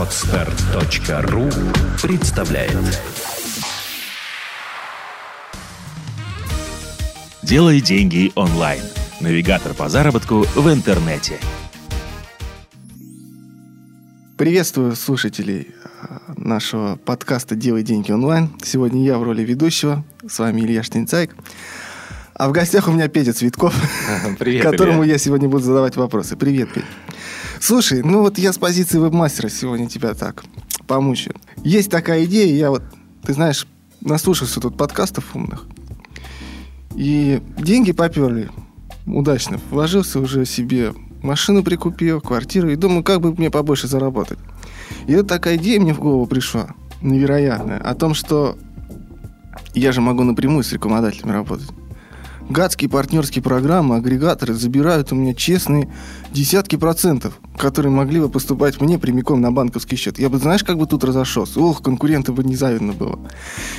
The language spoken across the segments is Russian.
Отстар.ру представляет Делай деньги онлайн. Навигатор по заработку в интернете. Приветствую слушателей э, нашего подкаста «Делай деньги онлайн». Сегодня я в роли ведущего. С вами Илья Штинцайк. А в гостях у меня Петя Цветков, Привет, которому Илья. я сегодня буду задавать вопросы. Привет, Петя. Слушай, ну вот я с позиции веб-мастера сегодня тебя так помучаю. Есть такая идея, я вот, ты знаешь, наслушался тут подкастов умных, и деньги поперли удачно. Вложился уже себе, машину прикупил, квартиру, и думаю, как бы мне побольше заработать. И вот такая идея мне в голову пришла, невероятная, о том, что я же могу напрямую с рекламодателями работать. Гадские партнерские программы, агрегаторы забирают у меня честные десятки процентов, которые могли бы поступать мне прямиком на банковский счет. Я бы, знаешь, как бы тут разошелся? Ох, конкурентов бы не завидно было.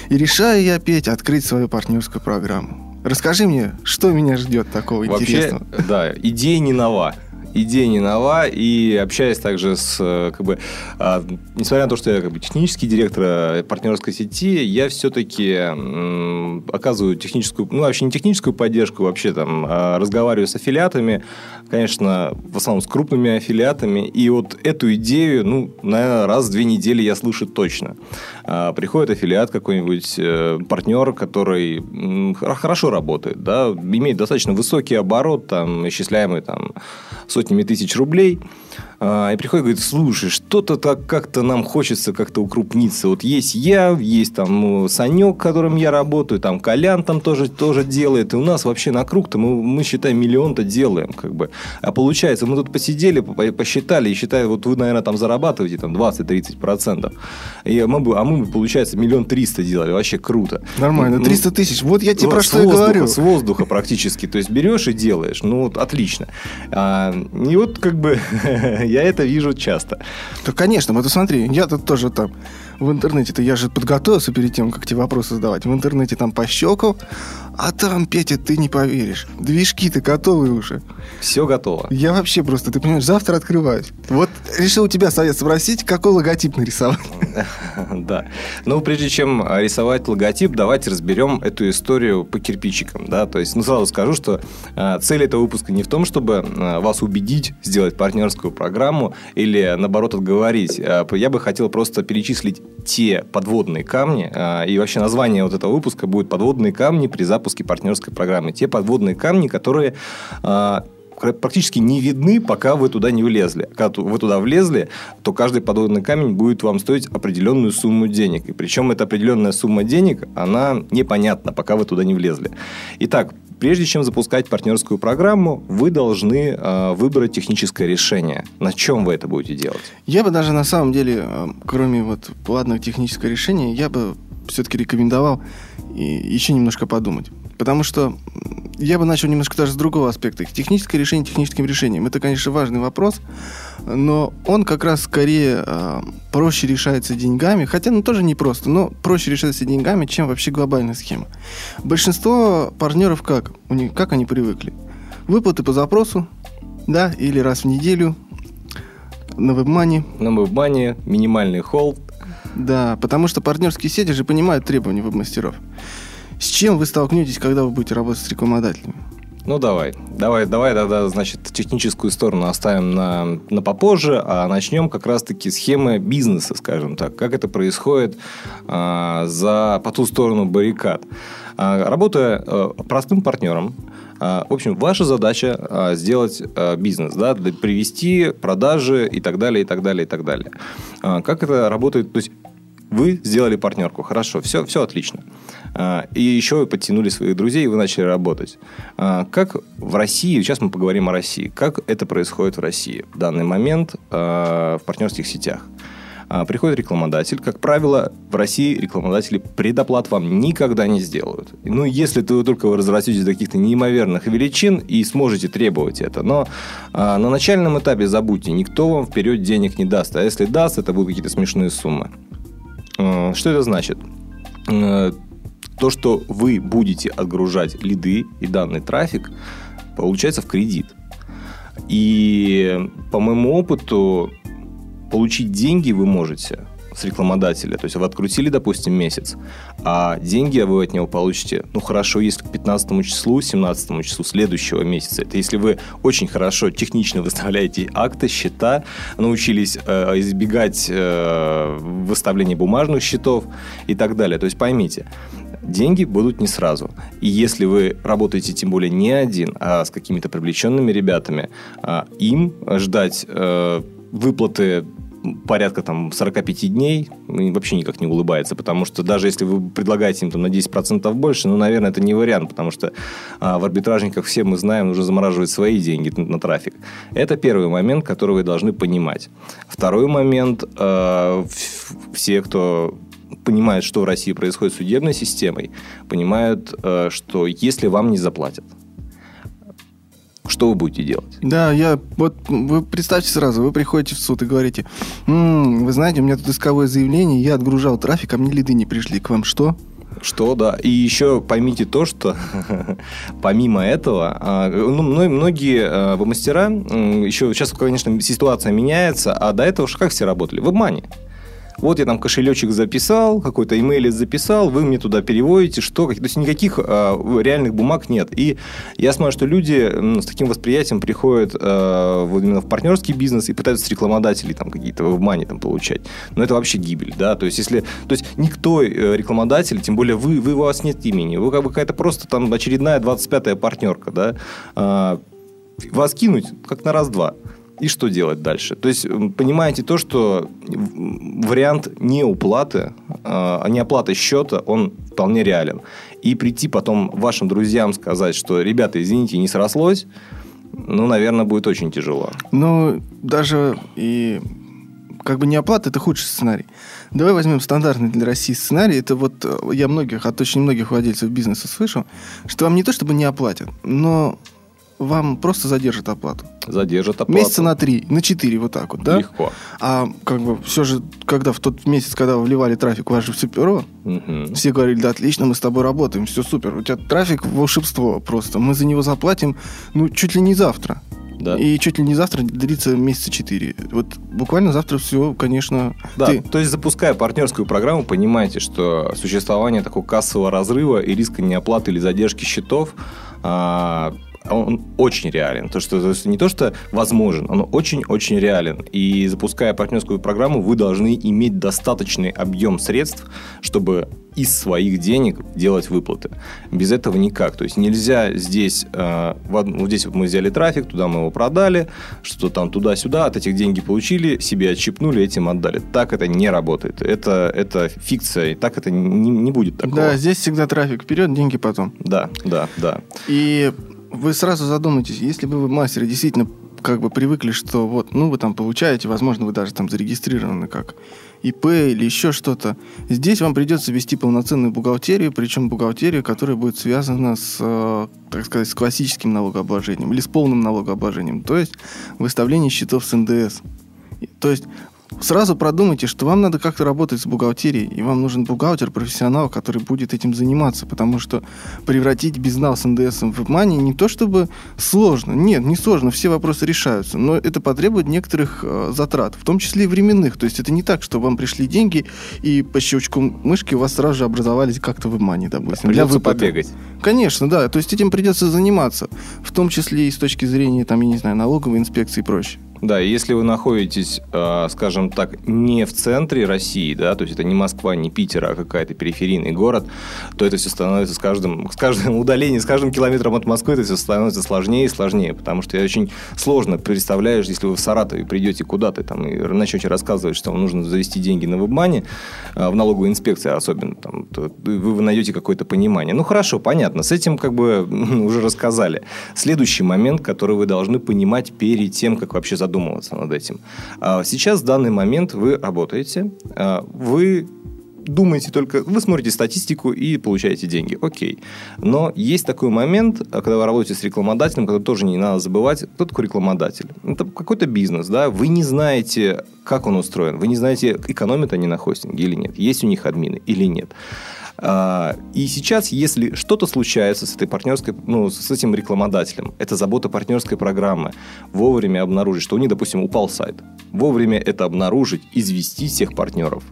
И решаю я опять открыть свою партнерскую программу. Расскажи мне, что меня ждет такого Вообще, интересного? да, идея не нова. Идея не нова, и общаясь также с, э, как бы, а, несмотря на то, что я как бы технический директор э, партнерской сети, я все-таки оказываю техническую, ну, вообще не техническую поддержку, вообще там а, разговариваю с аффилиатами, конечно, в основном с крупными аффилиатами, и вот эту идею, ну, наверное, раз в две недели я слышу точно. А, Приходит аффилиат какой-нибудь, э, партнер, который хорошо работает, да, имеет достаточно высокий оборот, там, исчисляемый там сотнями тысяч рублей, и приходит и говорит, слушай, что-то так как-то нам хочется как-то укрупниться. Вот есть я, есть там ну, Санек, которым я работаю, там Колян там тоже, тоже делает, и у нас вообще на круг-то мы, мы считаем, миллион-то делаем, как бы. А получается, мы тут посидели, по- посчитали, и считаю, вот вы, наверное, там зарабатываете там 20-30 процентов. И мы бы, а мы получается, миллион триста делали, вообще круто. Нормально, Ну, 300 тысяч. Вот я тебе ну, про что воздуха, говорю. С воздуха практически. То есть берешь и делаешь. Ну, вот отлично. А, и вот как бы я это вижу часто. Да, конечно, вот смотри, я тут тоже там в интернете-то, я же подготовился перед тем, как тебе вопросы задавать. В интернете там пощелкал, а там, Петя, ты не поверишь. Движки-то готовы уже. Все готово. Я вообще просто, ты понимаешь, завтра открываюсь. Вот решил у тебя совет спросить, какой логотип нарисовать. Да. Но прежде чем рисовать логотип, давайте разберем эту историю по кирпичикам. Да? То есть, ну, сразу скажу, что э, цель этого выпуска не в том, чтобы э, вас убедить сделать партнерскую программу или, наоборот, отговорить. Я бы хотел просто перечислить те подводные камни, и вообще название вот этого выпуска будет «Подводные камни при запуске партнерской программы». Те подводные камни, которые э, практически не видны, пока вы туда не влезли. Когда вы туда влезли, то каждый подводный камень будет вам стоить определенную сумму денег. И причем эта определенная сумма денег, она непонятна, пока вы туда не влезли. Итак, прежде чем запускать партнерскую программу, вы должны э, выбрать техническое решение. На чем вы это будете делать? Я бы даже на самом деле, э, кроме вот платного технического решения, я бы все-таки рекомендовал и еще немножко подумать. Потому что я бы начал немножко даже с другого аспекта. Техническое решение техническим решением. Это, конечно, важный вопрос, но он как раз скорее э, проще решается деньгами, хотя ну тоже не просто, но проще решается деньгами, чем вообще глобальная схема. Большинство партнеров как? У них, как они привыкли? Выплаты по запросу, да, или раз в неделю на вебмане, На вебмане минимальный холд. Да, потому что партнерские сети же понимают требования веб-мастеров. С чем вы столкнетесь, когда вы будете работать с рекламодателями? Ну, давай. Давай, давай тогда, значит, техническую сторону оставим на, на попозже, а начнем как раз-таки схемы бизнеса, скажем так. Как это происходит а, за, по ту сторону баррикад. А, работая а, простым партнером, а, в общем, ваша задача а, сделать а, бизнес, да, привести продажи и так далее, и так далее, и так далее. А, Как это работает? То есть вы сделали партнерку, хорошо, все, все отлично. А, И еще вы подтянули своих друзей, и вы начали работать. А, Как в России, сейчас мы поговорим о России, как это происходит в России в данный момент а, в партнерских сетях? Приходит рекламодатель. Как правило, в России рекламодатели предоплат вам никогда не сделают. Ну, если то вы только вы разрастетесь до каких-то неимоверных величин и сможете требовать это. Но а, на начальном этапе забудьте, никто вам вперед денег не даст. А если даст, это будут какие-то смешные суммы. Э, Что это значит? Э, То, что вы будете отгружать лиды и данный трафик, получается в кредит. И по моему опыту получить деньги вы можете с рекламодателя. То есть вы открутили, допустим, месяц, а деньги вы от него получите, ну, хорошо, если к 15 числу, 17 числу следующего месяца. Это если вы очень хорошо технично выставляете акты, счета, научились э, избегать э, выставления бумажных счетов и так далее. То есть поймите, деньги будут не сразу. И если вы работаете тем более не один, а с какими-то привлеченными ребятами, а им ждать э, выплаты порядка там 45 дней вообще никак не улыбается, потому что даже если вы предлагаете им там на 10% больше, ну, наверное, это не вариант, потому что а, в арбитражниках все мы знаем, нужно замораживать свои деньги на, на трафик. Это первый момент, который вы должны понимать. Второй момент, э, все, кто понимает, что в России происходит с судебной системой, понимают, э, что если вам не заплатят, что вы будете делать? Да, я вот вы представьте сразу, вы приходите в суд и говорите, м-м, вы знаете, у меня тут исковое заявление, я отгружал трафик, а мне лиды не пришли. К вам что? Что, да. И еще поймите то, что помимо этого, а, ну, многие а, мастера, еще сейчас, конечно, ситуация меняется, а до этого как все работали? В обмане. Вот я там кошелечек записал, какой-то имейл записал, вы мне туда переводите, что... То есть никаких э, реальных бумаг нет. И я смотрю, что люди с таким восприятием приходят э, вот именно в партнерский бизнес и пытаются с рекламодателей там какие-то в мане там получать. Но это вообще гибель, да. То есть если... То есть никто э, рекламодатель, тем более вы, вы у вас нет имени, вы как бы какая-то просто там очередная 25-я партнерка, да, э, вас кинуть как на раз-два и что делать дальше. То есть, понимаете то, что вариант неуплаты, а не оплаты счета, он вполне реален. И прийти потом вашим друзьям сказать, что, ребята, извините, не срослось, ну, наверное, будет очень тяжело. Ну, даже и как бы не оплата, это худший сценарий. Давай возьмем стандартный для России сценарий. Это вот э, я многих, от очень многих владельцев бизнеса слышал, что вам не то чтобы не оплатят, но вам просто задержат оплату. Задержат оплату. Месяца на три, на четыре, вот так вот, да? Легко. А как бы все же, когда в тот месяц, когда вы вливали трафик, у вас же все перо, угу. все говорили, да, отлично, мы с тобой работаем, все супер. У тебя трафик волшебство просто. Мы за него заплатим, ну, чуть ли не завтра. Да. И чуть ли не завтра длится месяца четыре. Вот буквально завтра все, конечно. Да, ты... то есть запуская партнерскую программу, понимаете, что существование такого кассового разрыва и риска неоплаты или задержки счетов а, он очень реален. То, что, то есть не то, что возможен, он очень-очень реален. И запуская партнерскую программу, вы должны иметь достаточный объем средств, чтобы из своих денег делать выплаты. Без этого никак. То есть нельзя здесь, э, вот здесь вот мы взяли трафик, туда мы его продали, что там туда-сюда, от этих деньги получили, себе отщипнули, этим отдали. Так это не работает. Это, это фикция, и так это не, не будет такого. Да, здесь всегда трафик вперед, деньги потом. Да, да, да. И вы сразу задумайтесь, если бы вы мастеры действительно как бы привыкли, что вот, ну, вы там получаете, возможно, вы даже там зарегистрированы как ИП или еще что-то. Здесь вам придется вести полноценную бухгалтерию, причем бухгалтерию, которая будет связана с, э, так сказать, с классическим налогообложением или с полным налогообложением, то есть выставление счетов с НДС. То есть сразу продумайте, что вам надо как-то работать с бухгалтерией, и вам нужен бухгалтер, профессионал, который будет этим заниматься, потому что превратить безнал с НДС в WebMoney не то чтобы сложно, нет, не сложно, все вопросы решаются, но это потребует некоторых э, затрат, в том числе и временных, то есть это не так, что вам пришли деньги, и по щелчку мышки у вас сразу же образовались как-то в WebMoney, допустим. Придется побегать. Конечно, да, то есть этим придется заниматься, в том числе и с точки зрения, там, я не знаю, налоговой инспекции и прочее. Да, если вы находитесь, э, скажем так, не в центре России, да, то есть это не Москва, не Питер, а какая-то периферийный город, то это все становится с каждым, с каждым удалением, с каждым километром от Москвы это все становится сложнее и сложнее, потому что я очень сложно представляешь, если вы в Саратове придете куда-то там и начнете рассказывать, что вам нужно завести деньги на вебмане, э, в налоговой инспекции особенно, там, то вы найдете какое-то понимание. Ну, хорошо, понятно, с этим как бы уже рассказали. Следующий момент, который вы должны понимать перед тем, как вообще задуматься задумываться над этим. А сейчас, в данный момент, вы работаете, а, вы думаете только, вы смотрите статистику и получаете деньги. Окей. Но есть такой момент, когда вы работаете с рекламодателем, когда тоже не надо забывать, кто такой рекламодатель. Это какой-то бизнес, да, вы не знаете, как он устроен, вы не знаете, экономят они на хостинге или нет, есть у них админы или нет. А, и сейчас, если что-то случается с этой партнерской, ну, с этим рекламодателем, это забота партнерской программы, вовремя обнаружить, что у них, допустим, упал сайт. вовремя это обнаружить, известить всех партнеров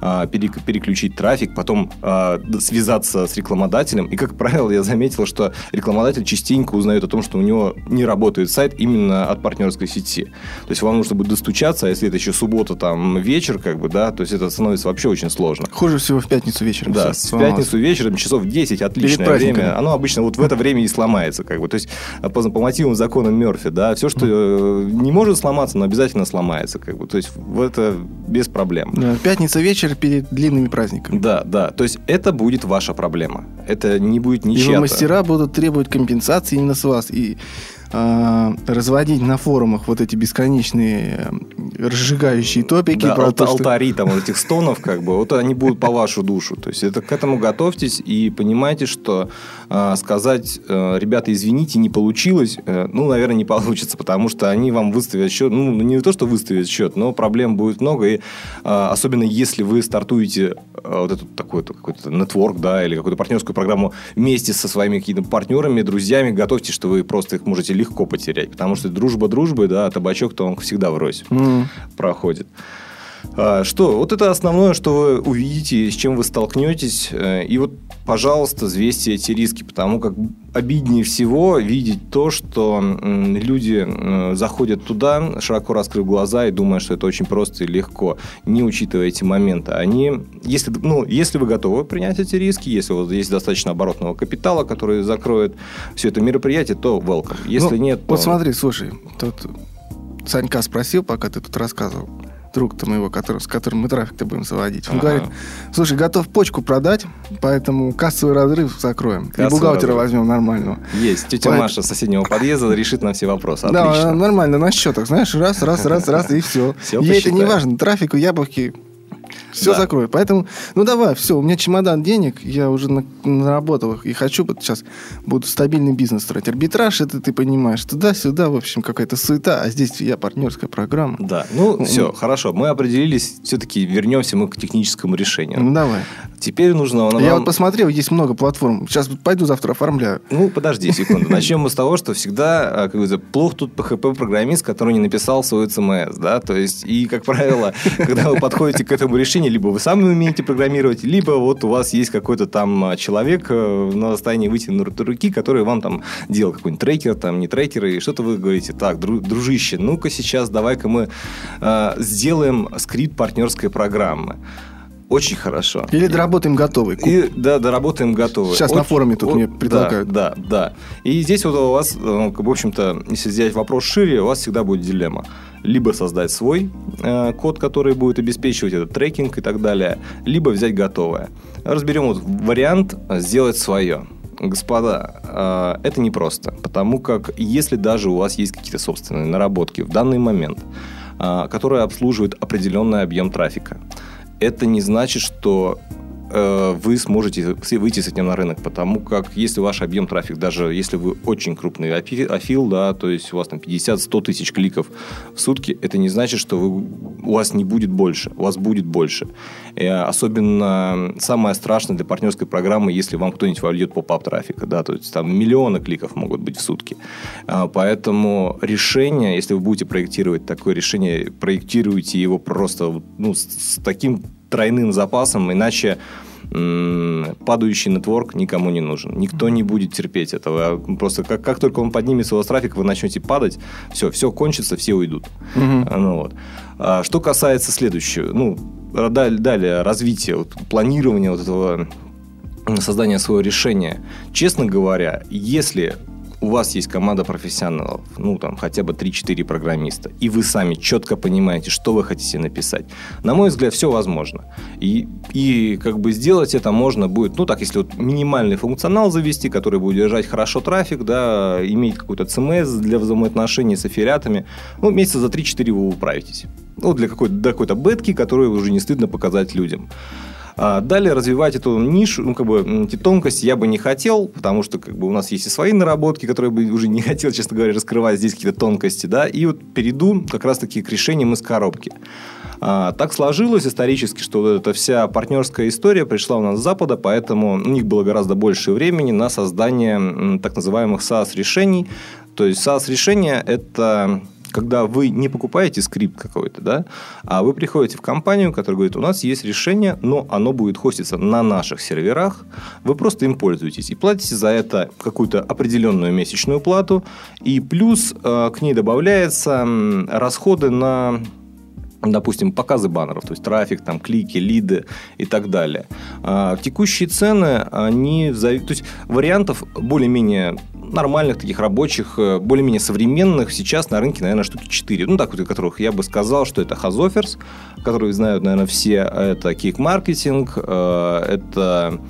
а, переключить трафик, потом а, связаться с рекламодателем. И, как правило, я заметил, что рекламодатель частенько узнает о том, что у него не работает сайт именно от партнерской сети. То есть вам нужно будет достучаться, а если это еще суббота, там, вечер, как бы, да, то есть это становится вообще очень сложно. Хуже всего в пятницу вечером. Да, в пятницу вечером, часов 10, отличное время. Оно обычно вот в это время и сломается, как бы. То есть по, по мотивам закона Мерфи, да, все, что э, не может сломаться, но обязательно сломается, как бы. То есть в это без проблем. Да, пятница вечер вечер перед длинными праздниками. Да, да. То есть это будет ваша проблема. Это не будет ничья. И мастера будут требовать компенсации именно с вас. И э, разводить на форумах вот эти бесконечные э, разжигающие топики. Да, про ал- то, что... алтари там вот этих стонов, как бы, вот они будут по вашу душу. То есть это к этому готовьтесь и понимайте, что э, сказать, э, ребята, извините, не получилось, э, ну, наверное, не получится, потому что они вам выставят счет, ну, не то, что выставят счет, но проблем будет много, и э, особенно если вы стартуете э, вот этот такой какой-то нетворк, да, или какую-то партнерскую программу вместе со своими какими-то партнерами, друзьями, готовьте, что вы просто их можете легко потерять, потому что дружба дружбы, да, а табачок-то он всегда врозь mm. проходит. А, что? Вот это основное, что вы увидите, с чем вы столкнетесь. Э, и вот, пожалуйста, взвесьте эти риски, потому как обиднее всего видеть то, что люди э, заходят туда, широко раскрыв глаза и думая, что это очень просто и легко, не учитывая эти моменты. Они, если, ну, если вы готовы принять эти риски, если у вас есть достаточно оборотного капитала, который закроет все это мероприятие, то welcome. Если ну, нет, то... Вот смотри, слушай, тут Санька спросил, пока ты тут рассказывал друг-то моего, который, с которым мы трафик-то будем заводить. Он ага. говорит, слушай, готов почку продать, поэтому кассовый разрыв закроем. Кассовый и бухгалтера разрыв. возьмем нормального. Есть. Тетя Поэтому... Маша с соседнего подъезда решит на все вопросы. Отлично. Да, нормально, на счетах, знаешь, раз, раз, раз, раз, и все. все Ей это не важно. Трафику яблоки все да. закрою. Поэтому, ну давай, все, у меня чемодан денег, я уже на, наработал их и хочу вот сейчас буду стабильный бизнес строить. Арбитраж, это ты понимаешь, туда-сюда, в общем, какая-то суета, а здесь я партнерская программа. Да, ну, ну все, хорошо, мы определились, все-таки вернемся мы к техническому решению. Ну давай. Теперь нужно... Вам... Я вот посмотрел, есть много платформ. Сейчас пойду завтра оформляю. Ну, подожди секунду. Начнем мы с того, что всегда а, как бы, плох тут PHP-программист, который не написал свой CMS. Да? То есть, и, как правило, когда вы подходите к этому решению, либо вы сами умеете программировать, либо вот у вас есть какой-то там а, человек э, на расстоянии вытянутой руки, который вам там делал какой-нибудь трекер, там не трекер, и что-то вы говорите, так, дружище, ну-ка сейчас давай-ка мы э, сделаем скрипт партнерской программы. Очень хорошо. Или доработаем готовый. И, да, доработаем готовый. Сейчас Очень, на форуме тут о, мне предлагают. Да, да, да. И здесь вот у вас, э, в общем-то, если взять вопрос шире, у вас всегда будет дилемма. Либо создать свой э, код, который будет обеспечивать этот трекинг и так далее, либо взять готовое. Разберем вот вариант сделать свое. Господа, э, это непросто, потому как если даже у вас есть какие-то собственные наработки в данный момент, э, которые обслуживают определенный объем трафика, это не значит, что вы сможете выйти с этим на рынок, потому как если ваш объем трафик, даже если вы очень крупный афил, да, то есть у вас там 50-100 тысяч кликов в сутки, это не значит, что вы, у вас не будет больше, у вас будет больше. И особенно самое страшное для партнерской программы, если вам кто-нибудь вольет поп-ап трафика, да, то есть там миллионы кликов могут быть в сутки. А, поэтому решение, если вы будете проектировать такое решение, проектируйте его просто ну, с таким тройным запасом, иначе падающий нетворк никому не нужен. Никто не будет терпеть этого. Просто как, как только он поднимется у вас трафик, вы начнете падать, все, все кончится, все уйдут. Угу. Ну, вот. а, что касается следующего, ну, далее, далее развития, вот, планирования вот этого создания своего решения. Честно говоря, если у вас есть команда профессионалов, ну, там, хотя бы 3-4 программиста, и вы сами четко понимаете, что вы хотите написать, на мой взгляд, все возможно. И, и как бы сделать это можно будет, ну, так, если вот минимальный функционал завести, который будет держать хорошо трафик, да, иметь какой-то CMS для взаимоотношений с аффилиатами, ну, месяца за 3-4 вы управитесь. Ну, для какой-то, какой-то бетки, которую уже не стыдно показать людям. А далее развивать эту нишу, ну, как бы, эти тонкости я бы не хотел, потому что, как бы, у нас есть и свои наработки, которые бы уже не хотел, честно говоря, раскрывать здесь какие-то тонкости, да, и вот перейду как раз-таки к решениям из коробки. А, так сложилось исторически, что вот эта вся партнерская история пришла у нас с Запада, поэтому у них было гораздо больше времени на создание так называемых SaaS-решений. То есть SaaS-решения – это когда вы не покупаете скрипт какой-то, да, а вы приходите в компанию, которая говорит, у нас есть решение, но оно будет хоститься на наших серверах, вы просто им пользуетесь и платите за это какую-то определенную месячную плату, и плюс э, к ней добавляются расходы на допустим, показы баннеров, то есть трафик, там, клики, лиды и так далее. А, текущие цены, они... То есть вариантов более-менее нормальных таких рабочих, э, более-менее современных сейчас на рынке, наверное, штуки 4. Ну, так вот, которых я бы сказал, что это Hazoffers, которые знают, наверное, все. Это Kick Marketing, э, это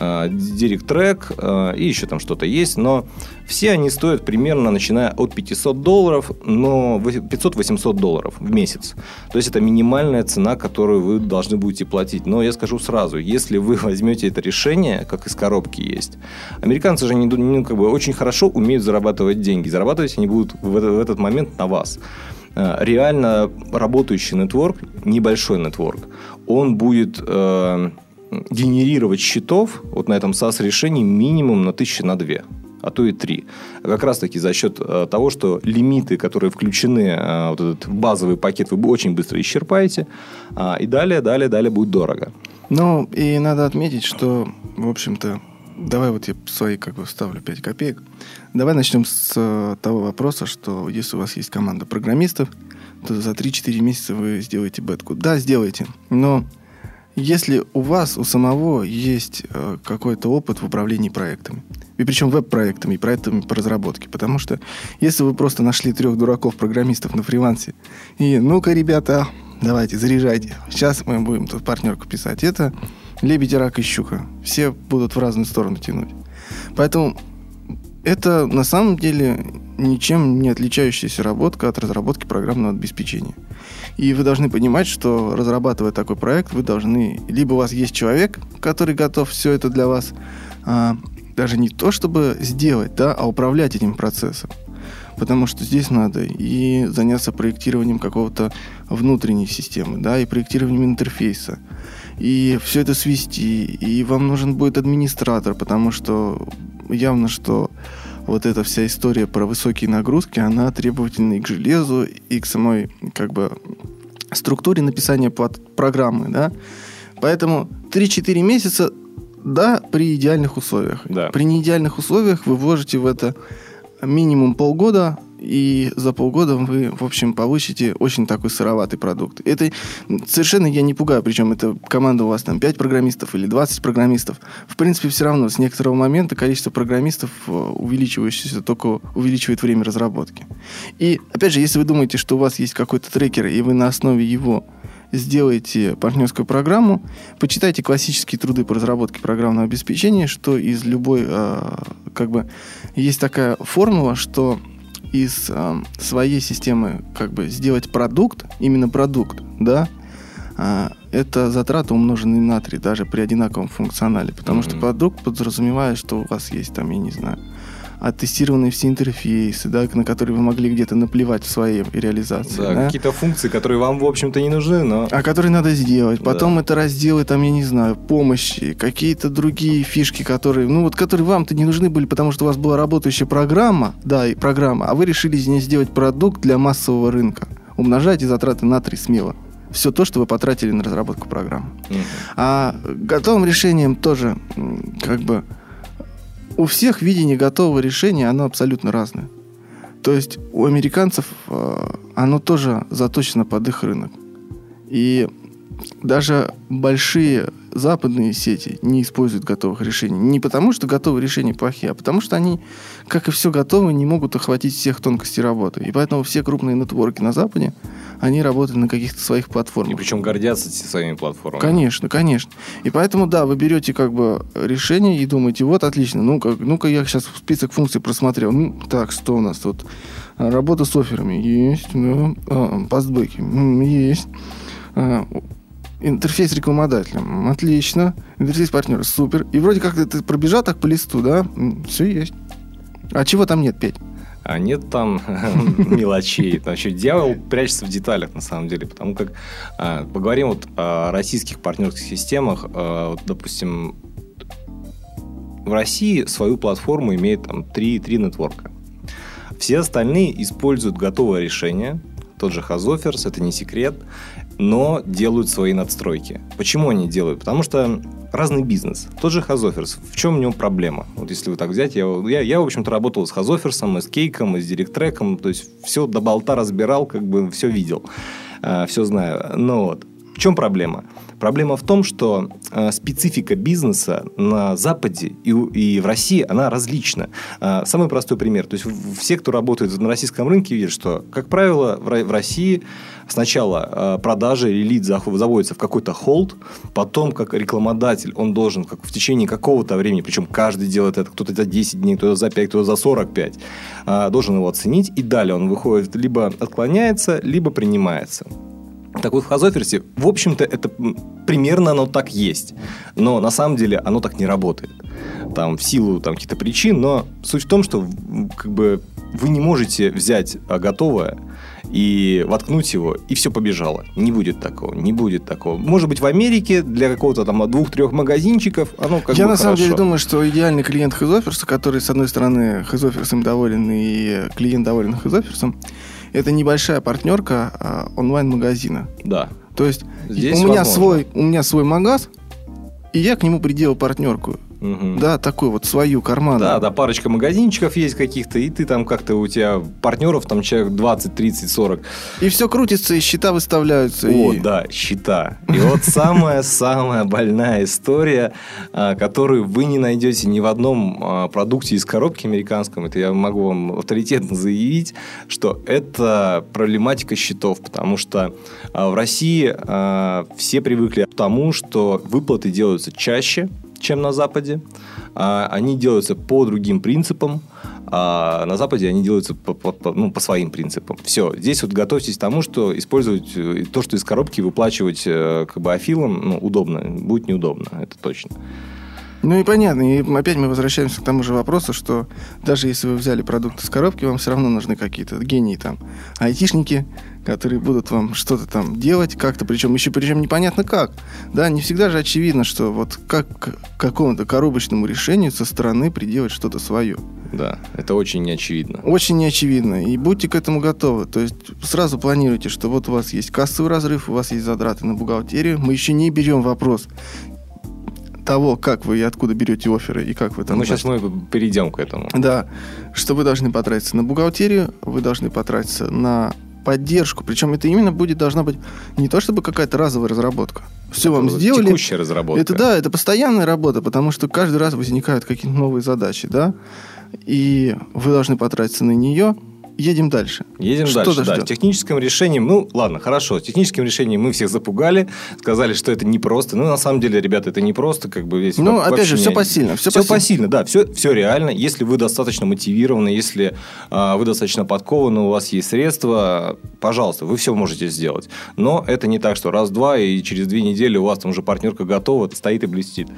Direct Track э, и еще там что-то есть, но все они стоят примерно начиная от 500 долларов, но 500-800 долларов в месяц. То есть это минимальная цена, которую вы должны будете платить. Но я скажу сразу, если вы возьмете это решение, как из коробки есть, американцы же не, не, как бы, очень хорошо умеют зарабатывать деньги. Зарабатывать они будут в, в этот момент на вас э, реально работающий нетворк, небольшой нетворк, он будет э, генерировать счетов вот на этом SaaS-решении минимум на тысячи на две а то и три. Как раз-таки за счет э, того, что лимиты, которые включены э, вот этот базовый пакет, вы очень быстро исчерпаете, а, и далее, далее, далее будет дорого. Ну, и надо отметить, что, в общем-то, давай вот я свои как бы вставлю 5 копеек. Давай начнем с э, того вопроса, что если у вас есть команда программистов, то за 3-4 месяца вы сделаете бетку. Да, сделайте, но если у вас, у самого есть э, какой-то опыт в управлении проектами, и причем веб-проектами, и проектами по разработке, потому что если вы просто нашли трех дураков-программистов на фрилансе, и ну-ка, ребята, давайте, заряжайте, сейчас мы будем тут партнерку писать, это лебедь, рак и щука. Все будут в разные стороны тянуть. Поэтому это на самом деле ничем не отличающаяся работа от разработки программного обеспечения. И вы должны понимать, что разрабатывая такой проект, вы должны... Либо у вас есть человек, который готов все это для вас а, даже не то, чтобы сделать, да, а управлять этим процессом. Потому что здесь надо и заняться проектированием какого-то внутренней системы, да, и проектированием интерфейса, и все это свести, и вам нужен будет администратор, потому что явно, что вот эта вся история про высокие нагрузки, она требовательна и к железу, и к самой как бы структуре написания программы, да. Поэтому 3-4 месяца, да, при идеальных условиях. Да. При неидеальных условиях вы вложите в это минимум полгода, и за полгода вы, в общем, получите очень такой сыроватый продукт. Это совершенно я не пугаю, причем это команда у вас там 5 программистов или 20 программистов. В принципе, все равно с некоторого момента количество программистов э, увеличивающееся только увеличивает время разработки. И, опять же, если вы думаете, что у вас есть какой-то трекер, и вы на основе его сделаете партнерскую программу, почитайте классические труды по разработке программного обеспечения, что из любой, э, как бы, есть такая формула, что из э, своей системы как бы сделать продукт, именно продукт, да, э, это затраты умноженные на 3, даже при одинаковом функционале. Потому mm-hmm. что продукт подразумевает, что у вас есть там, я не знаю, оттестированные все интерфейсы, да, на которые вы могли где-то наплевать в своей реализации. Да, да? какие-то функции, которые вам, в общем-то, не нужны, но... А которые надо сделать. Потом да. это разделы, там, я не знаю, помощи, какие-то другие фишки, которые, ну, вот, которые вам-то не нужны были, потому что у вас была работающая программа, да, и программа, а вы решили из нее сделать продукт для массового рынка. Умножайте затраты на 3 смело все то, что вы потратили на разработку программы. Uh-huh. А готовым решением тоже как бы у всех видение готового решения, оно абсолютно разное. То есть у американцев э, оно тоже заточено под их рынок. И даже большие западные сети не используют готовых решений. Не потому, что готовые решения плохие, а потому, что они, как и все готовые, не могут охватить всех тонкостей работы. И поэтому все крупные нетворки на Западе, они работают на каких-то своих платформах. И причем гордятся своими платформами. Конечно, конечно. И поэтому, да, вы берете как бы решение и думаете, вот, отлично, ну-ка, ну-ка я сейчас список функций просмотрел. Ну, так, что у нас тут? Работа с офферами есть, да. А, пастбеки есть. Интерфейс рекламодателем. Отлично. Интерфейс партнера. Супер. И вроде как ты пробежал так по листу, да? Все есть. А чего там нет, Петь? А нет там мелочей. Значит, дьявол прячется в деталях, на самом деле. Потому как, а, поговорим вот о российских партнерских системах. А, вот, допустим, в России свою платформу имеет там три, три нетворка. Все остальные используют готовое решение, тот же Хазоферс, это не секрет, но делают свои надстройки. Почему они делают? Потому что разный бизнес. Тот же Хазоферс. В чем у него проблема? Вот если вы так взять, я, я, я в общем-то, работал с Хазоферсом, и с Кейком, и с Директреком, то есть все до болта разбирал, как бы все видел, э, все знаю. Но вот, в чем проблема? Проблема в том, что э, специфика бизнеса на Западе и, и в России, она различна. Э, самый простой пример. То есть, все, кто работает на российском рынке, видят, что, как правило, в, в России сначала э, продажи или лид заводится в какой-то холд, потом, как рекламодатель, он должен как, в течение какого-то времени, причем каждый делает это, кто-то за 10 дней, кто-то за 5, кто-то за 45, э, должен его оценить, и далее он выходит, либо отклоняется, либо принимается. Так вот, в Хазоферсе, в общем-то, это примерно оно так есть. Но на самом деле оно так не работает. Там в силу там, каких-то причин, но суть в том, что как бы, вы не можете взять а, готовое и воткнуть его, и все побежало. Не будет такого, не будет такого. Может быть, в Америке для какого-то там двух-трех магазинчиков оно как Я бы на самом хорошо. деле думаю, что идеальный клиент Хизоферса, который, с одной стороны, Хизоферсом доволен, и клиент доволен Хизоферсом, это небольшая партнерка а, онлайн-магазина. Да. То есть Здесь у меня, возможно. свой, у меня свой магаз, и я к нему приделал партнерку. Мгм. Да, такую вот свою карманную. Да, да, парочка магазинчиков есть каких-то, и ты там как-то у тебя партнеров там человек 20, 30, 40. И все крутится, и счета выставляются. О, и... да, счета. И вот самая-самая больная история, а, которую вы не найдете ни в одном а, продукте из коробки американском, это я могу вам авторитетно заявить, что это проблематика счетов, потому что а, в России все привыкли к тому, что выплаты делаются чаще, чем на Западе. А, Они делаются по другим принципам. А на Западе они делаются по, по- по- ну, по своим принципам. Все. Здесь вот готовьтесь к тому, что использовать э, то, что из коробки выплачивать э, как бы афилом, ну, удобно. Будет неудобно, это точно. Ну и понятно. И опять мы возвращаемся к тому же вопросу, что даже если вы взяли продукт из коробки, вам все равно нужны какие-то гении там, айтишники, которые будут вам что-то там делать как-то, причем еще причем непонятно как. Да, не всегда же очевидно, что вот как к какому-то коробочному решению со стороны приделать что-то свое. Да, это очень неочевидно. Очень неочевидно. И будьте к этому готовы. То есть сразу планируйте, что вот у вас есть кассовый разрыв, у вас есть затраты на бухгалтерию. Мы еще не берем вопрос того, как вы и откуда берете оферы и как вы там... Ну, сейчас мы перейдем к этому. Да, что вы должны потратиться на бухгалтерию, вы должны потратиться на поддержку. Причем это именно будет должна быть не то чтобы какая-то разовая разработка. Все вам Это сделали. Текущая разработка. Это да, это постоянная работа, потому что каждый раз возникают какие-то новые задачи, да, и вы должны потратиться на нее. Едем дальше. Едем Что дальше. Да, ждет? техническим решением, ну, ладно, хорошо. Техническим решением мы всех запугали, сказали, что это непросто. Ну, на самом деле, ребята, это непросто, как бы весь. Ну, опять же, не- все посильно. Все, Все посильно, да, все, все реально. Если вы достаточно мотивированы, если а, вы достаточно подкованы, у вас есть средства, пожалуйста, вы все можете сделать. Но это не так, что раз-два, и через две недели у вас там уже партнерка готова, стоит и блестит.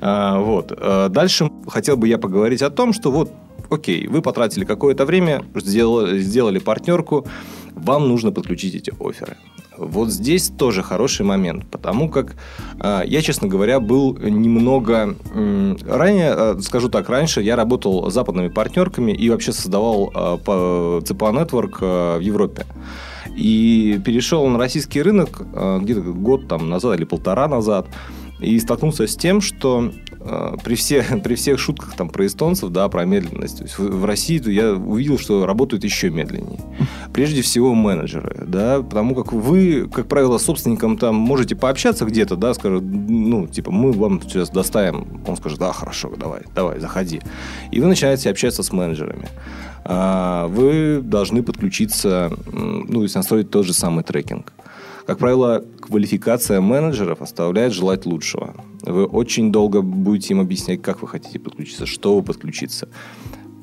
А, вот. А, Дальше хотел бы я поговорить о том, что вот, окей, вы потратили какое-то время, сделали, сделали партнерку, вам нужно подключить эти оферы. Вот здесь тоже хороший момент, потому как а, я, честно говоря, был немного... м, Ранее, а, скажу так, раньше я работал с западными партнерками и вообще создавал а, по- CPA Network а, в Европе. И перешел на российский рынок а, где-то год там назад или полтора назад и столкнулся с тем, что э, при, всех, при всех шутках там, про эстонцев, да, про медленность, то есть в, в России то я увидел, что работают еще медленнее. Прежде всего менеджеры, да, потому как вы, как правило, с собственником там можете пообщаться где-то, да, скажут, ну, типа, мы вам сейчас доставим, он скажет, да, хорошо, давай, давай, заходи. И вы начинаете общаться с менеджерами. А, Вы должны подключиться, ну, то есть настроить тот же самый трекинг. Как правило, квалификация менеджеров оставляет желать лучшего. Вы очень долго будете им объяснять, как вы хотите подключиться, что вы подключиться.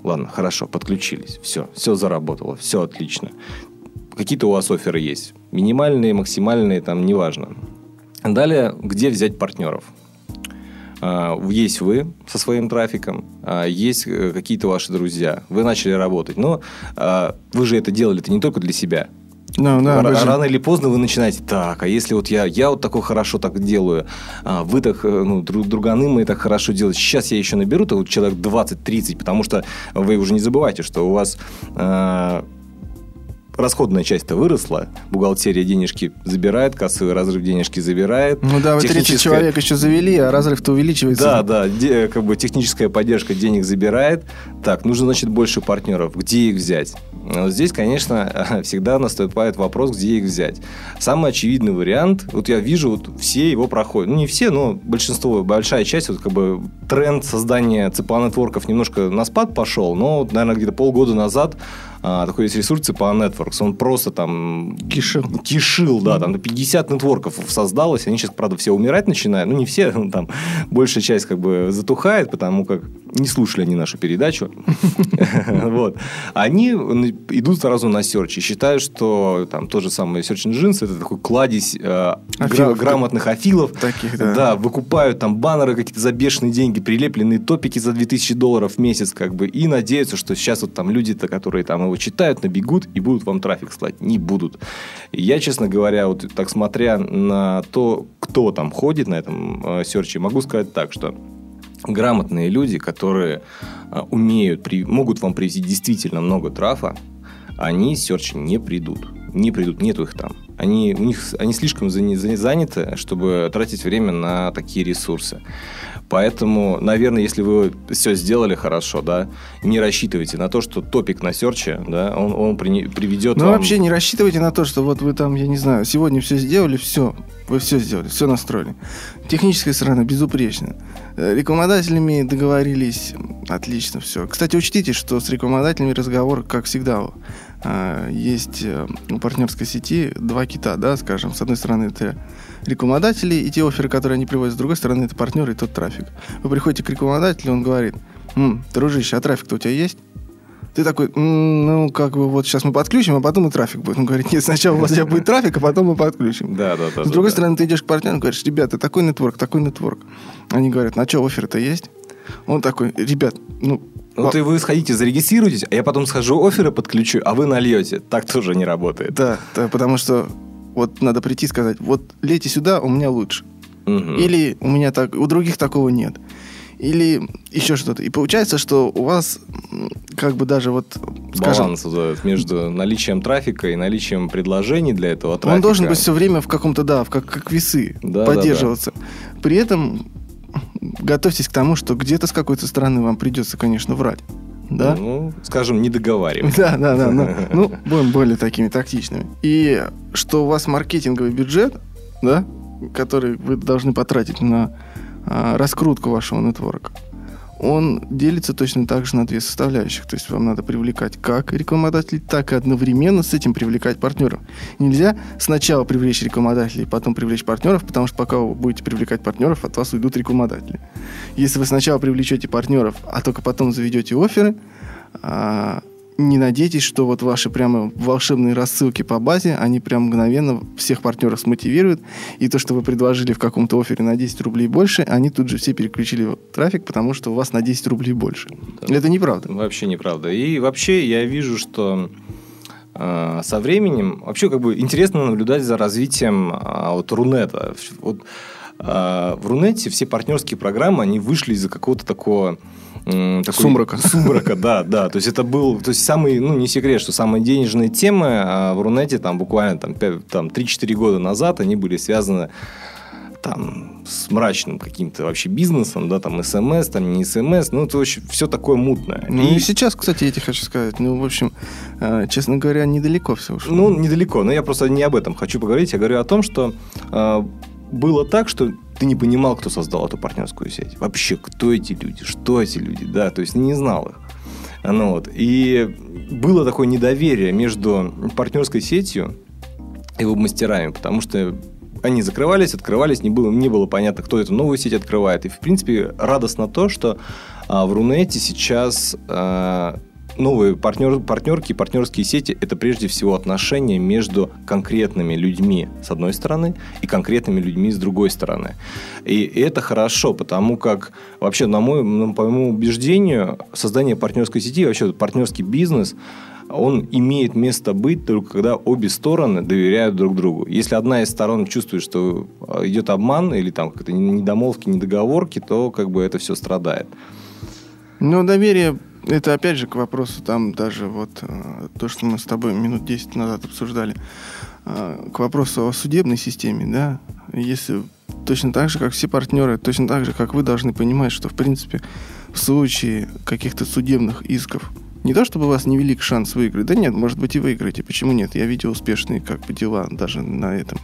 Ладно, хорошо, подключились. Все, все заработало, все отлично. Какие-то у вас оферы есть. Минимальные, максимальные, там, неважно. Далее, где взять партнеров? А, Есть вы со своим трафиком, а, есть э, какие-то ваши друзья. Вы начали работать. Но а, вы же это делали это не только для себя. Ну, да, Р- же- Рано или поздно вы начинаете, так, а если вот я, я вот такой хорошо так делаю, а вы так, э, ну, друг, друганы мои так хорошо делают, сейчас я еще наберу, то вот человек 20-30, потому что вы уже не забывайте, что у вас э, расходная часть-то выросла, бухгалтерия денежки забирает, кассовый разрыв денежки забирает. Ну да, вы 30 техническая- человек еще завели, а разрыв-то увеличивается. Да, да, де- как бы техническая поддержка денег забирает. Так, нужно, значит, больше партнеров. Где их взять? Вот здесь, конечно, всегда наступает вопрос, где их взять. Самый очевидный вариант, вот я вижу, вот все его проходят. Ну, не все, но большинство, большая часть, вот как бы тренд создания ЦПА нетворков немножко на спад пошел, но, наверное, где-то полгода назад а, такой есть ресурс ЦПА Networks, он просто там... Кишел. Кишил, да, там 50 нетворков создалось, они сейчас, правда, все умирать начинают, ну, не все, ну, там, большая часть как бы затухает, потому как не слушали они нашу передачу, вот. Они идут сразу на серч и считают, что там тот же самый Search Engines это такой кладезь э, грамотных афилов, Таких, да. да, выкупают там баннеры какие-то за бешеные деньги, прилепленные топики за 2000 долларов в месяц, как бы, и надеются, что сейчас вот там люди-то, которые там его читают, набегут и будут вам трафик слать. Не будут. Я, честно говоря, вот так смотря на то, кто там ходит на этом э, серче, могу сказать так, что грамотные люди, которые э, умеют, при- могут вам привести действительно много трафа, они с серча не придут. Не придут, нету их там. Они, у них, они слишком заняты, чтобы тратить время на такие ресурсы. Поэтому, наверное, если вы все сделали хорошо, да, не рассчитывайте на то, что топик на серче, да, он, он при- приведет Ну, вам... вообще не рассчитывайте на то, что вот вы там, я не знаю, сегодня все сделали, все, вы все сделали, все настроили. Техническая сторона безупречна. Э, Рекламодателями договорились, отлично все. Кстати, учтите, что с рекламодателями разговор, как всегда, э, есть э, у партнерской сети два кита, да, скажем. С одной стороны, это рекламодатели и те оферы, которые они приводят, с другой стороны, это партнеры и тот трафик. Вы приходите к рекламодателю, он говорит, «М, дружище, а трафик-то у тебя есть? Ты такой, «М, ну, как бы вот сейчас мы подключим, а потом и трафик будет. Он говорит, нет, сначала у вас тебя будет трафик, а потом мы подключим. Да, да, да. С другой да. стороны, ты идешь к партнеру, говоришь, ребята, такой нетворк, такой нетворк. Они говорят, ну, а что, офер-то есть? Он такой, ребят, ну, Ну, ва- ты вы сходите, зарегистрируйтесь, а я потом схожу оферы подключу, а вы нальете. Так тоже не работает. да, да, потому что вот надо прийти и сказать, вот лейте сюда, у меня лучше. Мгм. Или у меня так, у других такого нет. Или еще что-то. И получается, что у вас как бы даже вот, скажем, баланс этот между наличием трафика и наличием предложений для этого трафика. он должен быть все время в каком-то, да, в как, как весы Да, поддерживаться. При этом готовьтесь к тому, что где-то с какой-то стороны вам придется, конечно, врать. Да? Ну, скажем, не договаривать. Да, да, да. Ну, ну, будем более такими тактичными. И что у вас маркетинговый бюджет, да, который вы должны потратить на а, раскрутку вашего нетворка, он делится точно так же на две составляющих. То есть вам надо привлекать как рекламодателей, так и одновременно с этим привлекать партнеров. Нельзя сначала привлечь рекламодателей, потом привлечь партнеров, потому что пока вы будете привлекать партнеров, от вас уйдут рекламодатели. Если вы сначала привлечете партнеров, а только потом заведете оферы, а, не надейтесь, что вот ваши прямо волшебные рассылки по базе, они прям мгновенно всех партнеров смотивируют, и то, что вы предложили в каком-то офере на 10 рублей больше, они тут же все переключили трафик, потому что у вас на 10 рублей больше. Да. Это неправда. Вообще неправда. И вообще я вижу, что э, со временем вообще как бы интересно наблюдать за развитием э, вот Рунета. Вот э, в Рунете все партнерские программы, они вышли из-за какого-то такого такой- Сумрака. Сумрака, да, да. То есть это был, то есть самый, ну не секрет, что самые денежные темы а, в Рунете там буквально там, пя- там 3-4 года назад они были связаны там с мрачным каким-то вообще бизнесом, да, там СМС, там не СМС, ну это очень все такое мутное. Ну И- и сейчас, кстати, я тебе хочу сказать, ну, в общем, э, честно говоря, недалеко все ушло. Ну, недалеко, но я просто не об этом хочу поговорить. Я говорю о том, что э, было так, что ты не понимал, кто создал эту партнерскую сеть. Вообще, кто эти люди, что эти люди, да, то есть не знал их. Ну, вот. И было такое недоверие между партнерской сетью и веб-мастерами, потому что они закрывались, открывались, не было, не было понятно, кто эту новую сеть открывает. И, в принципе, радостно то, что а, в Рунете сейчас а, новые партнер, партнерки, партнерские сети – это прежде всего отношения между конкретными людьми с одной стороны и конкретными людьми с другой стороны. И это хорошо, потому как вообще, на мой, ну, по моему убеждению, создание партнерской сети, вообще партнерский бизнес он имеет место быть только когда обе стороны доверяют друг другу. Если одна из сторон чувствует, что а, идет обман или там какие-то недомолвки, недоговорки, то как бы это все страдает. Ну, доверие это опять же к вопросу, там даже вот э, то, что мы с тобой минут 10 назад обсуждали, э, к вопросу о судебной системе, да, если точно так же, как все партнеры, точно так же, как вы должны понимать, что, в принципе, в случае каких-то судебных исков, не то чтобы у вас невелик шанс выиграть, да нет, может быть и выиграете, почему нет? Я видел успешные как бы дела даже на этом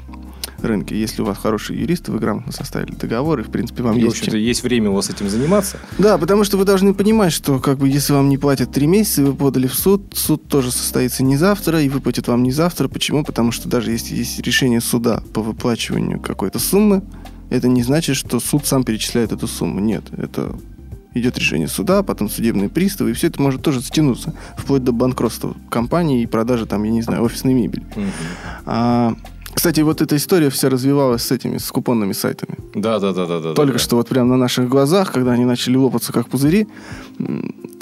рынке. Если у вас хорошие юристы, вы грамотно составили договор, и, в принципе, вам и, есть... В общем-то, есть время у вас этим заниматься. Да, потому что вы должны понимать, что, как бы, если вам не платят три месяца, вы подали в суд, суд тоже состоится не завтра, и выплатит вам не завтра. Почему? Потому что даже если есть решение суда по выплачиванию какой-то суммы, это не значит, что суд сам перечисляет эту сумму. Нет, это идет решение суда, потом судебные приставы, и все это может тоже затянуться, вплоть до банкротства компании и продажи, там, я не знаю, офисной мебели. Угу. А, кстати, вот эта история вся развивалась с этими, с купонными сайтами. Да, да, да, да. да Только да, что вот прямо на наших глазах, когда они начали лопаться как пузыри,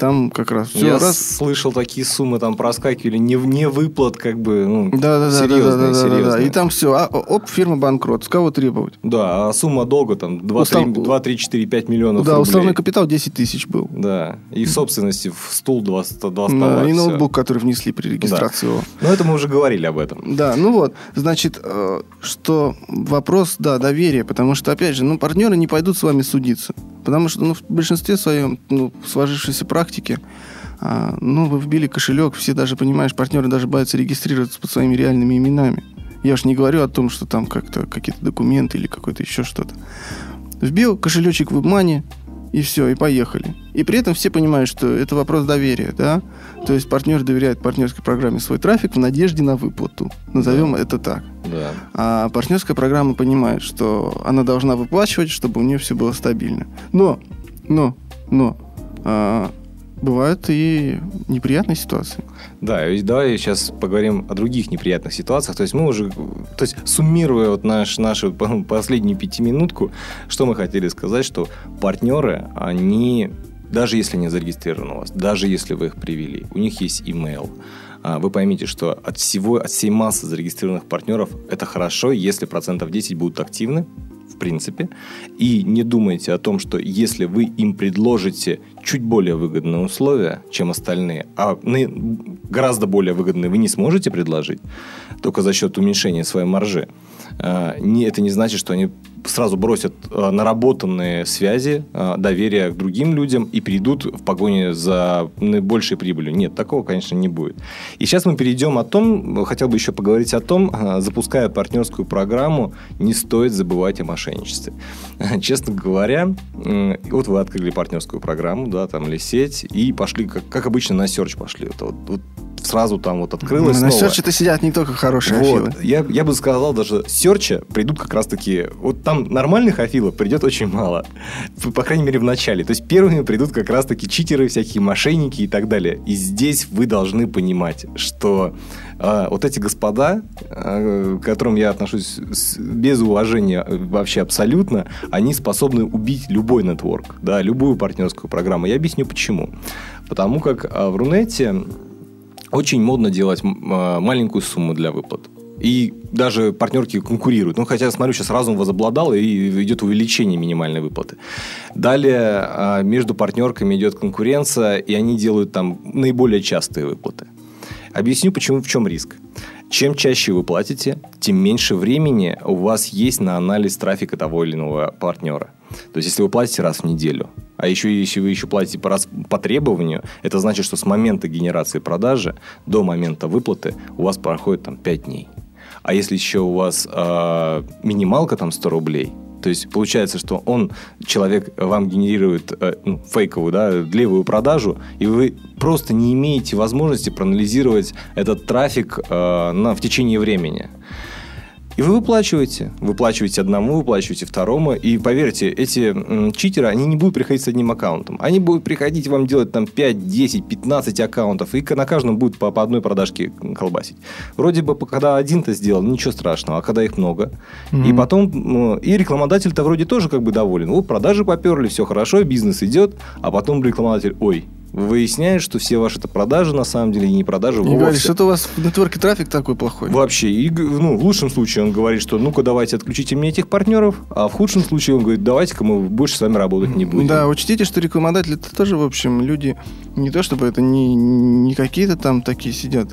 там как раз все Я раз... слышал, такие суммы там проскакивали, не, не выплат, как бы, ну, да, да, серьезные, да, да, да, серьезные. Да, да, И там все, а, оп, фирма банкрот, с кого требовать? Да, а сумма долга там 2, Устав... 3, 2 3, 4, 5 миллионов Да, рублей. уставной капитал 10 тысяч был. Да, и в собственности в стул 2, 2 стола. Да, и ноутбук, который внесли при регистрации да. его. Но это мы уже говорили об этом. Да, ну вот, значит, э, что вопрос, да, доверия, потому что, опять же, ну, партнеры не пойдут с вами судиться. Потому что ну, в большинстве своем, ну, в сложившейся практике, а, ну, вы вбили кошелек, все даже, понимаешь, партнеры даже боятся регистрироваться под своими реальными именами. Я уж не говорю о том, что там как-то какие-то документы или какое-то еще что-то. Вбил кошелечек в WebMoney, и все, и поехали. И при этом все понимают, что это вопрос доверия, да? То есть партнер доверяет партнерской программе свой трафик в надежде на выплату. Назовем да. это так. Да. А партнерская программа понимает, что она должна выплачивать, чтобы у нее все было стабильно. Но, но, но, бывают и неприятные ситуации. Да, и давай сейчас поговорим о других неприятных ситуациях. То есть мы уже, то есть суммируя вот наш, нашу последнюю пятиминутку, что мы хотели сказать, что партнеры, они, даже если они зарегистрированы у вас, даже если вы их привели, у них есть email, а, вы поймите, что от всего, от всей массы зарегистрированных партнеров это хорошо, если процентов 10 будут активны, принципе, и не думайте о том, что если вы им предложите чуть более выгодные условия, чем остальные, а гораздо более выгодные вы не сможете предложить, только за счет уменьшения своей маржи, а, это не значит, что они сразу бросят а, наработанные связи, а, доверие к другим людям и перейдут в погоне за большей прибылью. Нет, такого, конечно, не будет. И сейчас мы перейдем о том, хотел бы еще поговорить о том, запуская партнерскую программу, не стоит забывать о мошенничестве. Честно говоря, вот вы открыли партнерскую программу, да, там, или сеть, и пошли, как, как обычно, на серч пошли. Это вот, вот сразу там вот открылось. На серче-то сидят не только хорошие вот. афилы. Я, я бы сказал, даже серча придут как раз-таки... Вот там нормальных афилов придет очень мало. По крайней мере, в начале. То есть первыми придут как раз-таки читеры, всякие мошенники и так далее. И здесь вы должны понимать, что э, вот эти господа, э, к которым я отношусь без уважения вообще абсолютно, они способны убить любой нетворк, да, любую партнерскую программу. Я объясню почему. Потому как э, в Рунете очень модно делать а, маленькую сумму для выплат. И даже партнерки конкурируют. Ну, хотя, смотрю, сейчас разум возобладал, и идет увеличение минимальной выплаты. Далее а, между партнерками идет конкуренция, и они делают там наиболее частые выплаты. Объясню, почему, в чем риск. Чем чаще вы платите, тем меньше времени у вас есть на анализ трафика того или иного партнера. То есть, если вы платите раз в неделю, а еще если вы еще платите по, раз, по требованию, это значит, что с момента генерации продажи до момента выплаты у вас проходит там 5 дней. А если еще у вас э, минималка там 100 рублей, то есть получается, что он, человек вам генерирует э, ну, фейковую, да, левую продажу, и вы просто не имеете возможности проанализировать этот трафик э, на, в течение времени. И вы выплачиваете. Выплачиваете одному, выплачиваете второму. И поверьте, эти м, читеры, они не будут приходить с одним аккаунтом. Они будут приходить вам делать там 5, 10, 15 аккаунтов. И на каждом будет по, по одной продажке колбасить. Вроде бы, когда один-то сделал, ничего страшного. А когда их много. Mm-hmm. И потом... И рекламодатель-то вроде тоже как бы доволен. Вот продажи поперли, все хорошо, бизнес идет. А потом рекламодатель, ой, Выясняешь, что все ваши это продажи на самом деле и не продажи И вовсе. говорит, что-то у вас в нетворке трафик такой плохой. Вообще, и, ну, в лучшем случае он говорит, что ну-ка давайте отключите мне этих партнеров, а в худшем случае он говорит, давайте-ка мы больше с вами работать не будем. Да, учтите, что рекламодатели это тоже, в общем, люди не то чтобы это не, не какие-то там такие сидят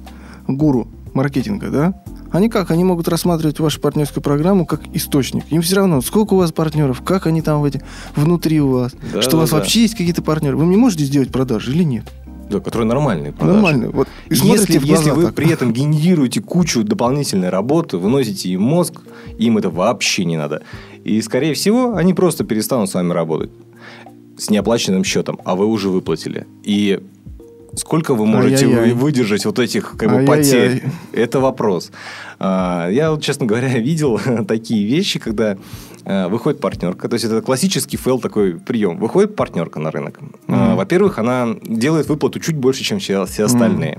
гуру маркетинга, да? Они как? Они могут рассматривать вашу партнерскую программу как источник. Им все равно, сколько у вас партнеров, как они там в эти, внутри у вас, Да, что да, у вас да. вообще есть какие-то партнеры. Вы мне можете сделать продажи или нет? Да, которые нормальные продажи. Нормально. Вот. И Если, если вы так. при этом генерируете кучу дополнительной работы, выносите им мозг, им это вообще не надо. И, скорее всего, они просто перестанут с вами работать с неоплаченным счетом, а вы уже выплатили. И сколько вы можете Ай-яй-яй. вы- выдержать вот этих как бы, потерь? Это вопрос. А, Я, честно говоря, видел такие вещи, когда выходит партнерка. То есть, это классический фейл такой прием. Выходит партнерка на рынок. Мгм. Во-первых, она делает выплату чуть больше, чем все, все остальные.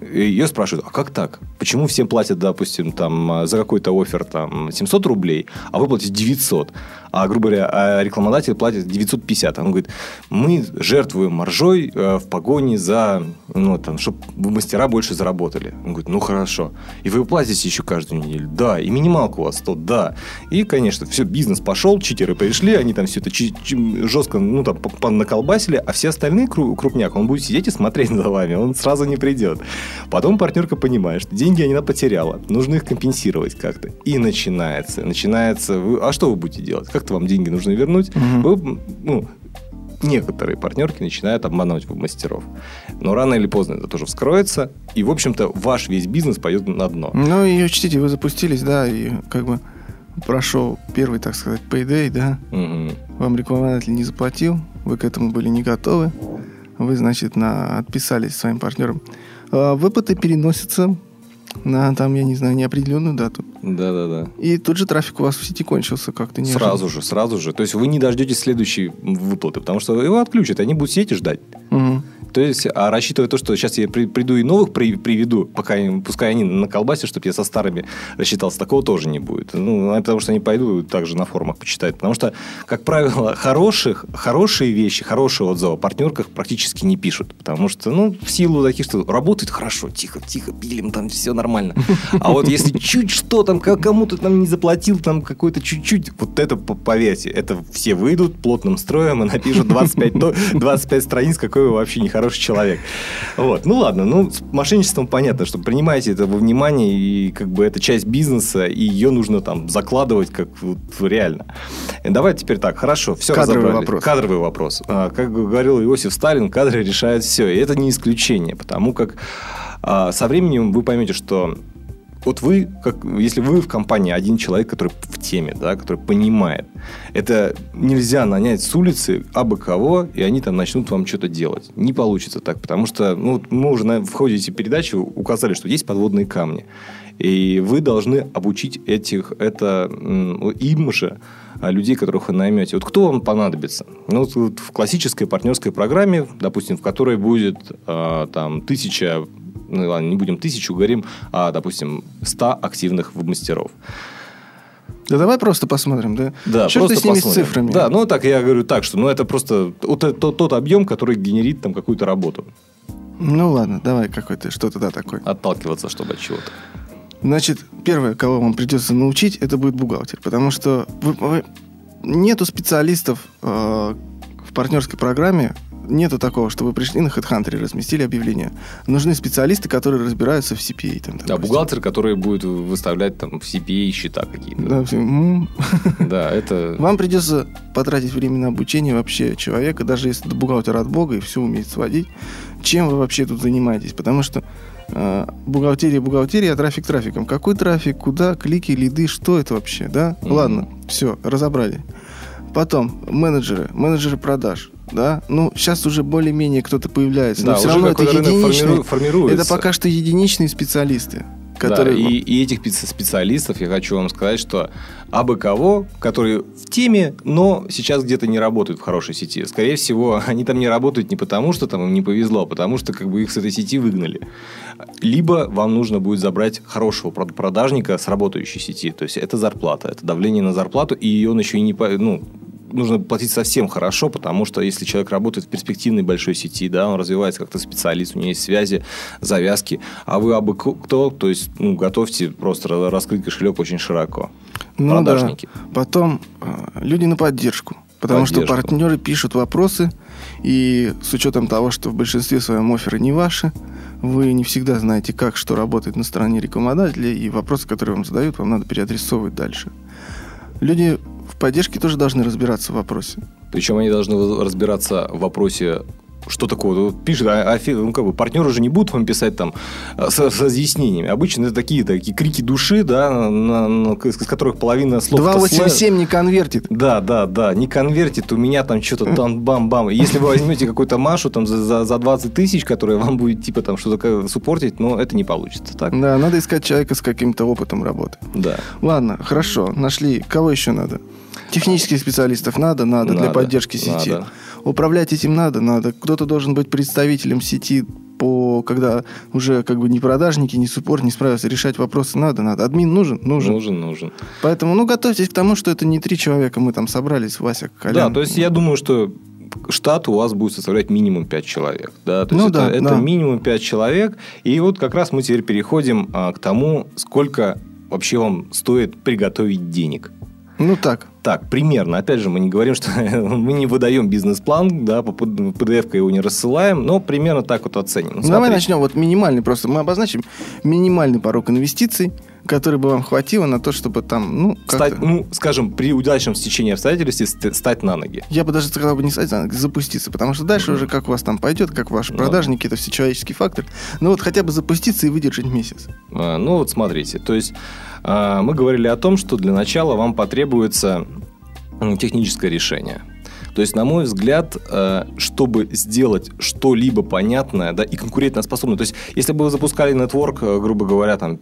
И Ее спрашивают, а как так? Почему всем платят, допустим, там, за какой-то офер там, 700 рублей, а вы платите 900? А, грубо говоря, а рекламодатель платит 950. Он говорит, мы жертвуем маржой э, в погоне за, ну, там, чтобы мастера больше заработали. Он говорит, ну, хорошо. И вы платите еще каждую неделю? Да. И минималка у вас 100? Да. И, конечно, все, бизнес пошел, читеры пришли, они там все это жестко, ну, там, наколбасили, а все остальные кру- крупняк, он будет сидеть и смотреть за вами, он сразу не придет. Потом партнерка понимает, что деньги она потеряла, нужно их компенсировать как-то. И начинается, начинается, вы- а что вы будете делать? Как-то вам деньги нужно вернуть. Мгм. Вы, ну, некоторые партнерки начинают обманывать мастеров. Но рано или поздно это тоже вскроется, и, в общем-то, ваш весь бизнес пойдет на дно. Ну и учтите, вы запустились, да, и как бы прошел первый, так сказать, payday, да, Мгм. вам рекламодатель не заплатил, вы к этому были не готовы, вы, значит, на, отписались своим партнерам. А выплаты переносятся на, там, я не знаю, неопределенную дату. Да-да-да. И тут же трафик у вас в сети кончился как-то неожиданно. Сразу же, сразу же. То есть вы не дождетесь следующей выплаты, потому что его отключат, они будут сидеть и ждать. Мгм. То есть, а рассчитывая то, что сейчас я при- приду и новых при- приведу, пока пускай они на колбасе, чтобы я со старыми рассчитался, такого тоже не будет. Ну, а потому что они пойдут также на форумах почитают. Потому что, как правило, хороших, хорошие вещи, хорошие отзывы о партнерках практически не пишут. Потому что, ну, в силу таких, что работает хорошо, тихо, тихо, пилим, там все нормально. А вот если чуть что там, кому-то там не заплатил, там какой-то чуть-чуть, вот это, по- поверьте, это все выйдут плотным строем и напишут 25, то- 25 страниц, какой вы вообще нехороший человек. Вот. Ну ладно, ну с мошенничеством понятно, что принимайте это во внимание, и как бы это часть бизнеса, и ее нужно там закладывать как вот реально. Давай теперь так, хорошо, все Кадровый разобрали. вопрос. Кадровый вопрос. А, Как говорил Иосиф Сталин, кадры решают все. И это не исключение, потому как а, со временем вы поймете, что вот вы, как, если вы в компании один человек, который в теме, да, который понимает, это нельзя нанять с улицы абы кого, и они там начнут вам что-то делать. Не получится так, потому что ну, мы уже на, в ходе этой передачи указали, что есть подводные камни. И вы должны обучить этих, это им же а, людей, которых вы наймете. Вот кто вам понадобится? Ну, вот, в классической партнерской программе, допустим, в которой будет а, там тысяча, ну ладно, не будем тысячу, говорим, а, допустим, 100 активных мастеров. Да давай просто посмотрим, да? Да, Черт просто с ними посмотрим. с цифрами. Да, ну так я говорю так, что ну это просто вот это тот, тот объем, который генерит там какую-то работу. Ну ладно, давай какой-то, что-то да такое. Отталкиваться, чтобы от чего-то. Значит, первое, кого вам придется научить, это будет бухгалтер. Потому что вы- вы- нету специалистов э, в партнерской программе, нету такого, что вы пришли на HeadHunter и разместили объявление. Нужны специалисты, которые разбираются в CPA. Там, Да, бухгалтер, который будет выставлять там в CPA счета какие-то. Да, все. Да, это... Вам придется потратить время на обучение вообще человека, даже если это бухгалтер от бога и все умеет сводить. Чем вы вообще тут занимаетесь? Потому что э, бухгалтерия, бухгалтерия, а трафик трафиком. Какой трафик, куда, клики, лиды, что это вообще, да? Мгм. Ладно, все, разобрали. Потом менеджеры, менеджеры продаж, да? Ну, сейчас уже более-менее кто-то появляется, но Да, все уже равно это единичные, формиру- это пока что единичные специалисты, Да, которые... и, и этих специ- специалистов я хочу вам сказать, что абы кого, которые в теме, но сейчас где-то не работают в хорошей сети. Скорее всего, они там не работают не потому, что там им не повезло, а потому что как бы их с этой сети выгнали. Либо вам нужно будет забрать хорошего прод- продажника с работающей сети. То есть это зарплата, это давление на зарплату, и он еще и не... Ну, нужно платить совсем хорошо, потому что если человек работает в перспективной большой сети, да, он развивается как-то специалист, у него есть связи, завязки, а вы абы кто, то есть ну, готовьте просто раскрыть кошелек очень широко. Ну Продажники. да. Потом э, люди на поддержку. Потому что Поддержку. партнеры пишут вопросы, и с учетом того, что в большинстве своем оферы не ваши, вы не всегда знаете, как что работает на стороне рекламодателя, и вопросы, которые вам задают, вам надо переадресовывать дальше. Люди в поддержке тоже должны разбираться в вопросе. Причем они должны разбираться в вопросе, что такое. Вот пишет, а, а ну, как бы, партнеры же не будут вам писать там э, с, с разъяснениями. Обычно это такие, такие крики души, да, на- на- из которых половина слов... 287 не конвертит. Да, да, да, не конвертит, у меня там что-то там бам-бам. Если вы возьмете какую-то Машу там за, за, за 20 тысяч, которая вам будет типа там что-то суппортить, но это не получится, так? Да, надо искать человека с каким-то опытом работы. Да. Ладно, хорошо, нашли. Кого еще надо? Технических специалистов надо, надо, для Надо, поддержки сети. надо. Управлять этим надо, надо. Кто-то должен быть представителем сети по, когда уже как бы ни продажники, ни суппорт не справятся, решать вопросы надо, надо. Админ нужен? Нужен. Нужен, нужен. Поэтому, ну, готовьтесь к тому, что это не три человека, мы там собрались, Вася, Колян. Да, то есть я думаю, что штат у вас будет составлять минимум 5 человек. Да? То есть Ну это, да, это да. минимум 5 человек. И вот как раз мы теперь переходим а, к тому, сколько вообще вам стоит приготовить денег. Ну, так. Так, примерно. Опять же, мы не говорим, что мы не выдаем бизнес-план, да, по PDF его не рассылаем, но примерно так вот оценим. Ну, давай начнем. Вот минимальный просто. Мы обозначим минимальный порог инвестиций, который бы вам хватило на то, чтобы там, ну. Стать, ну, скажем, при удачном стечении обстоятельств ст- стать на ноги. Я бы даже сказал бы не стать, а запуститься, потому что дальше уже как у вас там пойдет, как ваши Ну. продажники, это все человеческий фактор. Ну вот хотя бы запуститься и выдержать месяц. А, Ну, вот смотрите. То есть, а, мы говорили о том, что для начала вам потребуется техническое решение. То есть, на мой взгляд, э, чтобы сделать что-либо понятное да, и конкурентоспособное, то есть, если бы вы запускали нетворк, э, грубо говоря, там,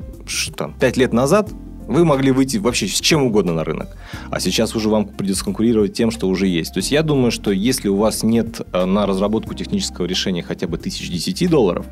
там, 5 лет назад, вы могли выйти вообще с чем угодно на рынок. А сейчас уже вам придется конкурировать тем, что уже есть. То есть я думаю, что если у вас нет э, на разработку технического решения хотя бы тысяч 10 долларов,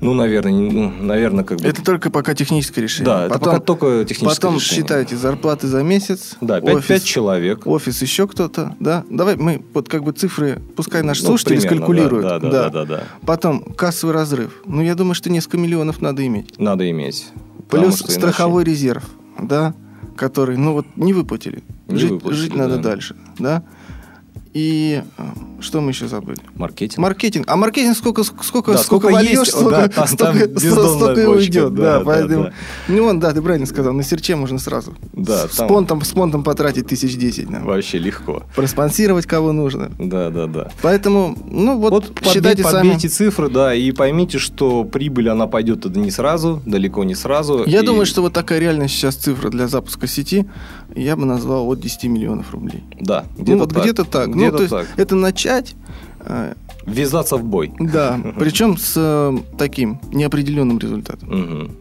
ну, наверное, ну, наверное, как бы... Это только пока техническое решение. Да, это потом, пока только техническое потом решение. считайте зарплаты за месяц. Да, 5, офис, человек. офис еще кто-то, да. Давай мы вот как бы цифры, пускай наши Ну, слушатели примерно, скалькулируют. Да, да, да, да, да. Потом кассовый разрыв. Ну, я думаю, что несколько миллионов надо иметь. Надо иметь. Плюс иначе- страховой резерв, да, который, ну вот, не выплатили. Не жить, выплатили, жить надо да. дальше, да. И э, что мы еще забыли? Маркетинг. Маркетинг. А маркетинг сколько, сколько, Да, сколько, сколько вольешь, есть, столько, да, столько, столько и уйдет. да, Да, да, поэтому... да. Ну, он, да, ты правильно сказал, на серче можно сразу. Да, с, там- понтом, с понтом потратить тысяч десять. нам. Вообще легко. Проспонсировать кого нужно. Да, да, да. Поэтому, ну вот, Вот считайте подбей- сами. подбейте цифры, да, и поймите, что прибыль, она пойдет это не сразу, далеко не сразу. Я И- думаю, что вот такая реальная сейчас цифра для запуска сети, я бы назвал от 10 миллионов рублей. Да, ну, вот где-то так. Ну, Где-то то есть так. это начать, э, Ввязаться в бой. да, причем с э, таким неопределенным результатом. Мгм.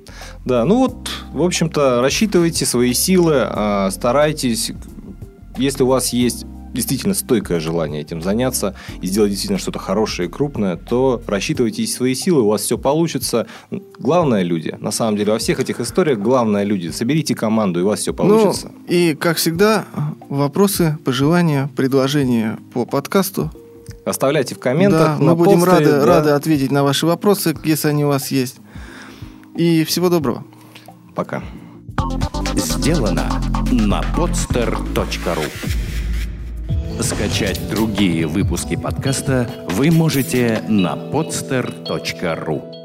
Да, ну вот, в общем-то, рассчитывайте свои силы, а, старайтесь, если у вас есть действительно стойкое желание этим заняться и сделать действительно что-то хорошее и крупное, то рассчитывайте свои силы, у вас все получится. Главное люди, на самом деле, во всех этих историях главное люди. Соберите команду, и у вас все получится. Ну, и, как всегда, вопросы, пожелания, предложения по подкасту. Оставляйте в комментах. да, мы будем постере, рады, да. рады ответить на ваши вопросы, если они у вас есть. И всего доброго. Пока. Сделано на podster.ru Скачать другие выпуски подкаста вы можете на podster.ru